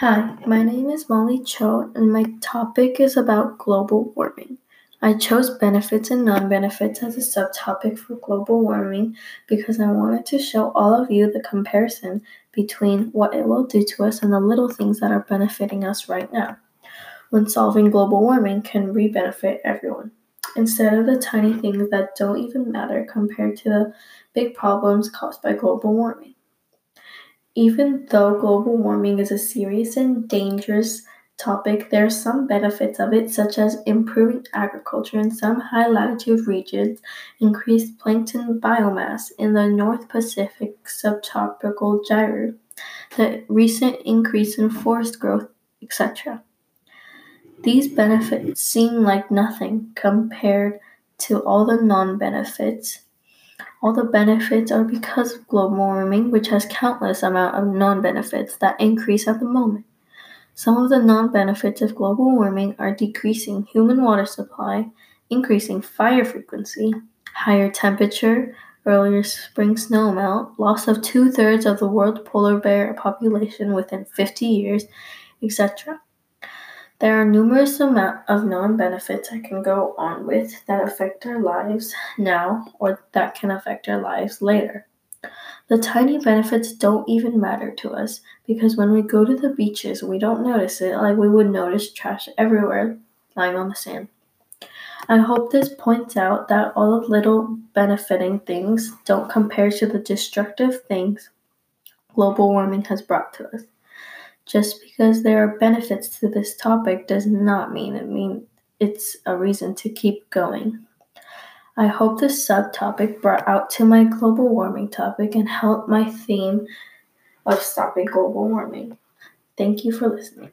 Hi, my name is Molly Cho, and my topic is about global warming. I chose benefits and non benefits as a subtopic for global warming because I wanted to show all of you the comparison between what it will do to us and the little things that are benefiting us right now. When solving global warming can re benefit everyone, instead of the tiny things that don't even matter compared to the big problems caused by global warming. Even though global warming is a serious and dangerous topic, there are some benefits of it, such as improving agriculture in some high latitude regions, increased plankton biomass in the North Pacific subtropical gyre, the recent increase in forest growth, etc. These benefits seem like nothing compared to all the non benefits all the benefits are because of global warming, which has countless amount of non-benefits that increase at the moment. Some of the non-benefits of global warming are decreasing human water supply, increasing fire frequency, higher temperature, earlier spring snowmelt, loss of two thirds of the world polar bear population within 50 years, etc. There are numerous amount of known benefits I can go on with that affect our lives now or that can affect our lives later. The tiny benefits don't even matter to us because when we go to the beaches, we don't notice it like we would notice trash everywhere lying on the sand. I hope this points out that all the little benefiting things don't compare to the destructive things global warming has brought to us. Just because there are benefits to this topic does not mean it mean it's a reason to keep going. I hope this subtopic brought out to my global warming topic and helped my theme of stopping global warming. Thank you for listening.